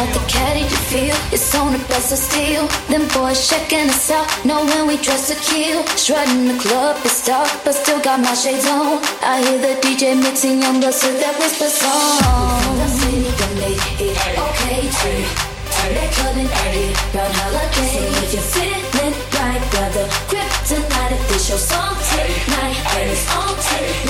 about the caddy you feel. It's on a best of steel. Them boys checking us out, know when we dress to kill. Shredding the club, it's dark, but still got my shades on. I hear the DJ mixing young bloods with that whisper song. From okay tree. Turn that club and party round holiday. So if you're feeling right, brother, kryptonite if this your song tonight, and it's on tonight.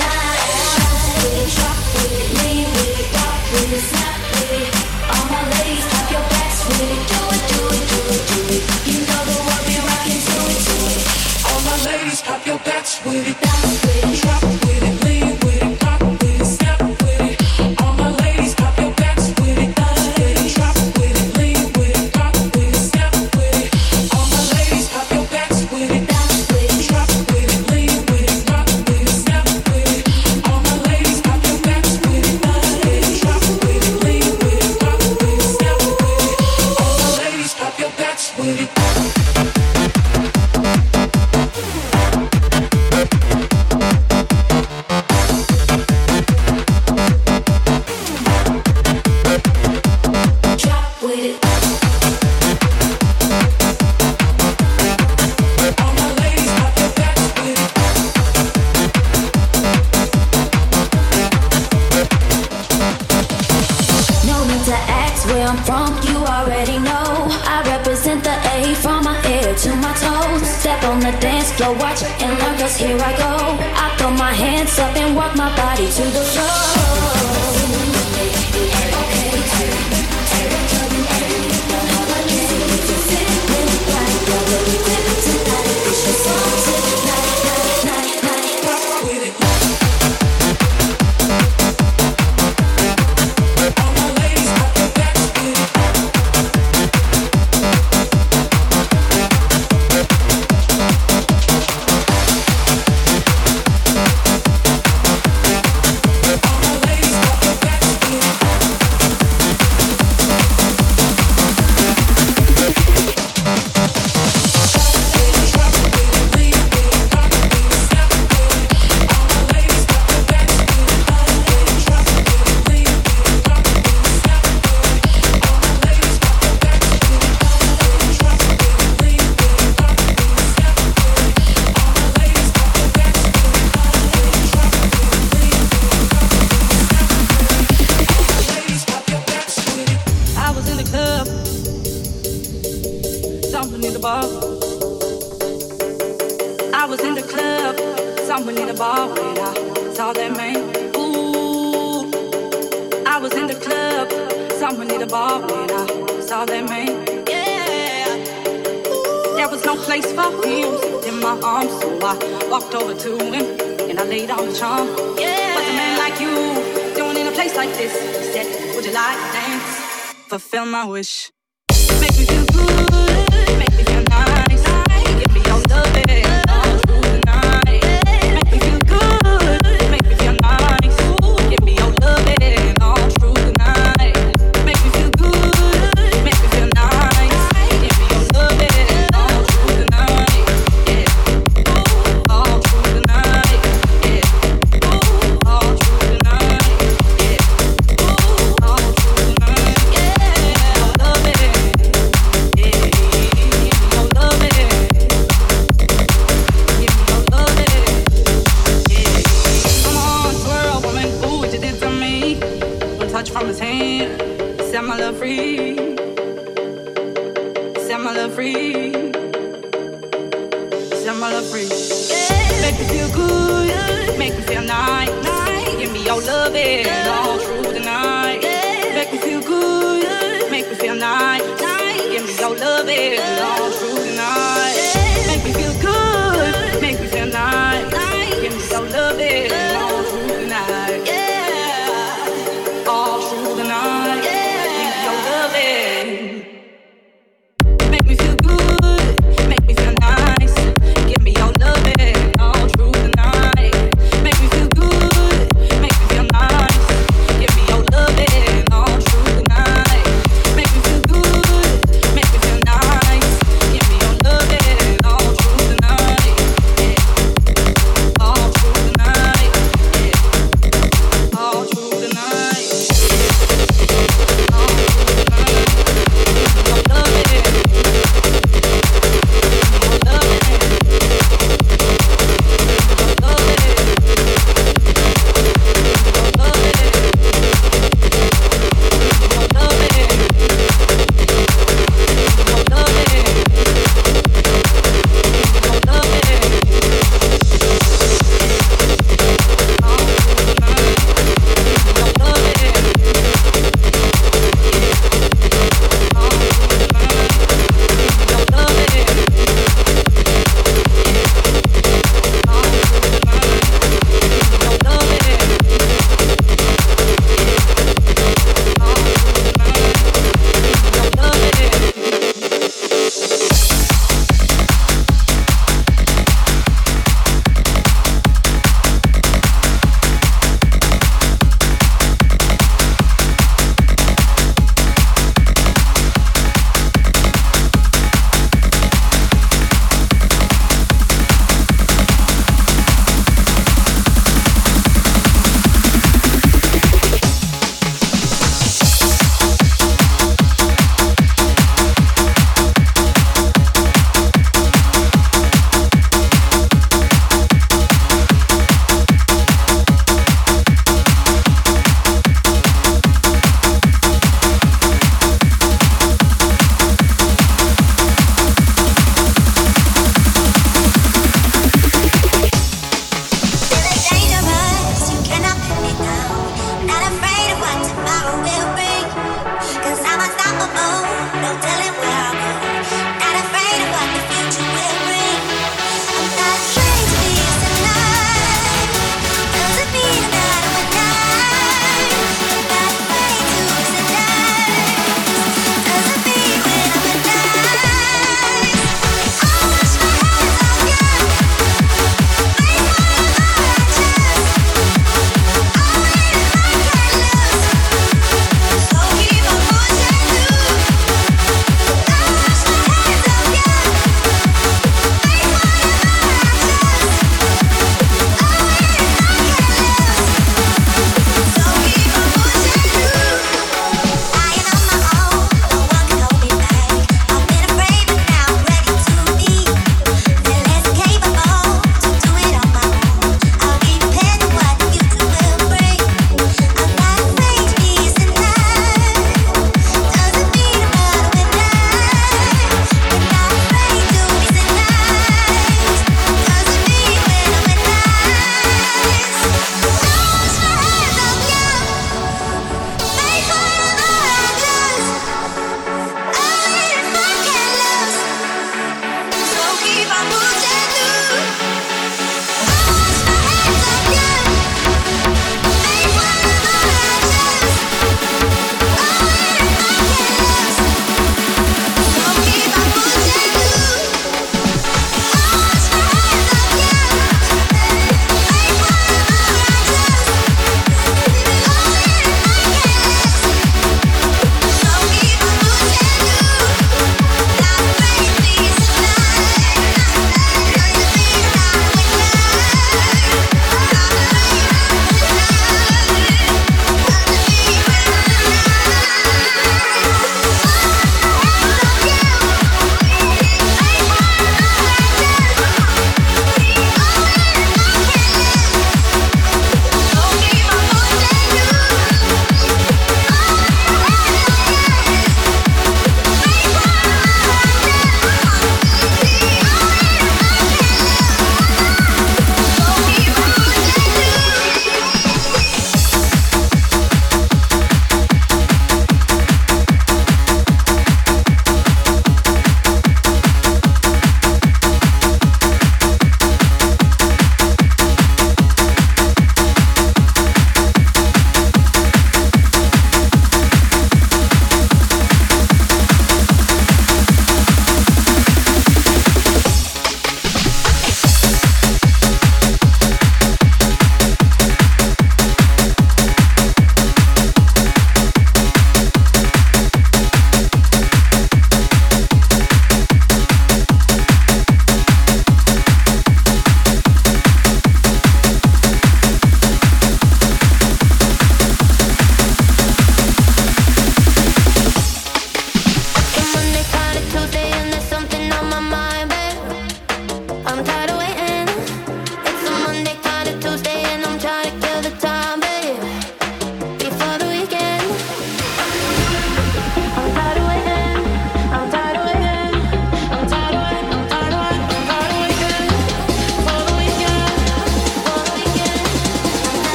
Baby, Don't watch and now cause here I go. I throw my hands up and walk my body to the floor. fulfill my wish.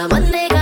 la manera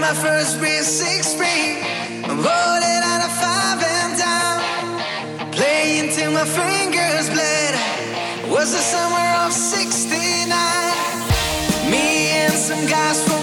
my first beer, six feet. I'm rolling out a five and down. Playing till my fingers bled. Was the summer of 69. Me and some guys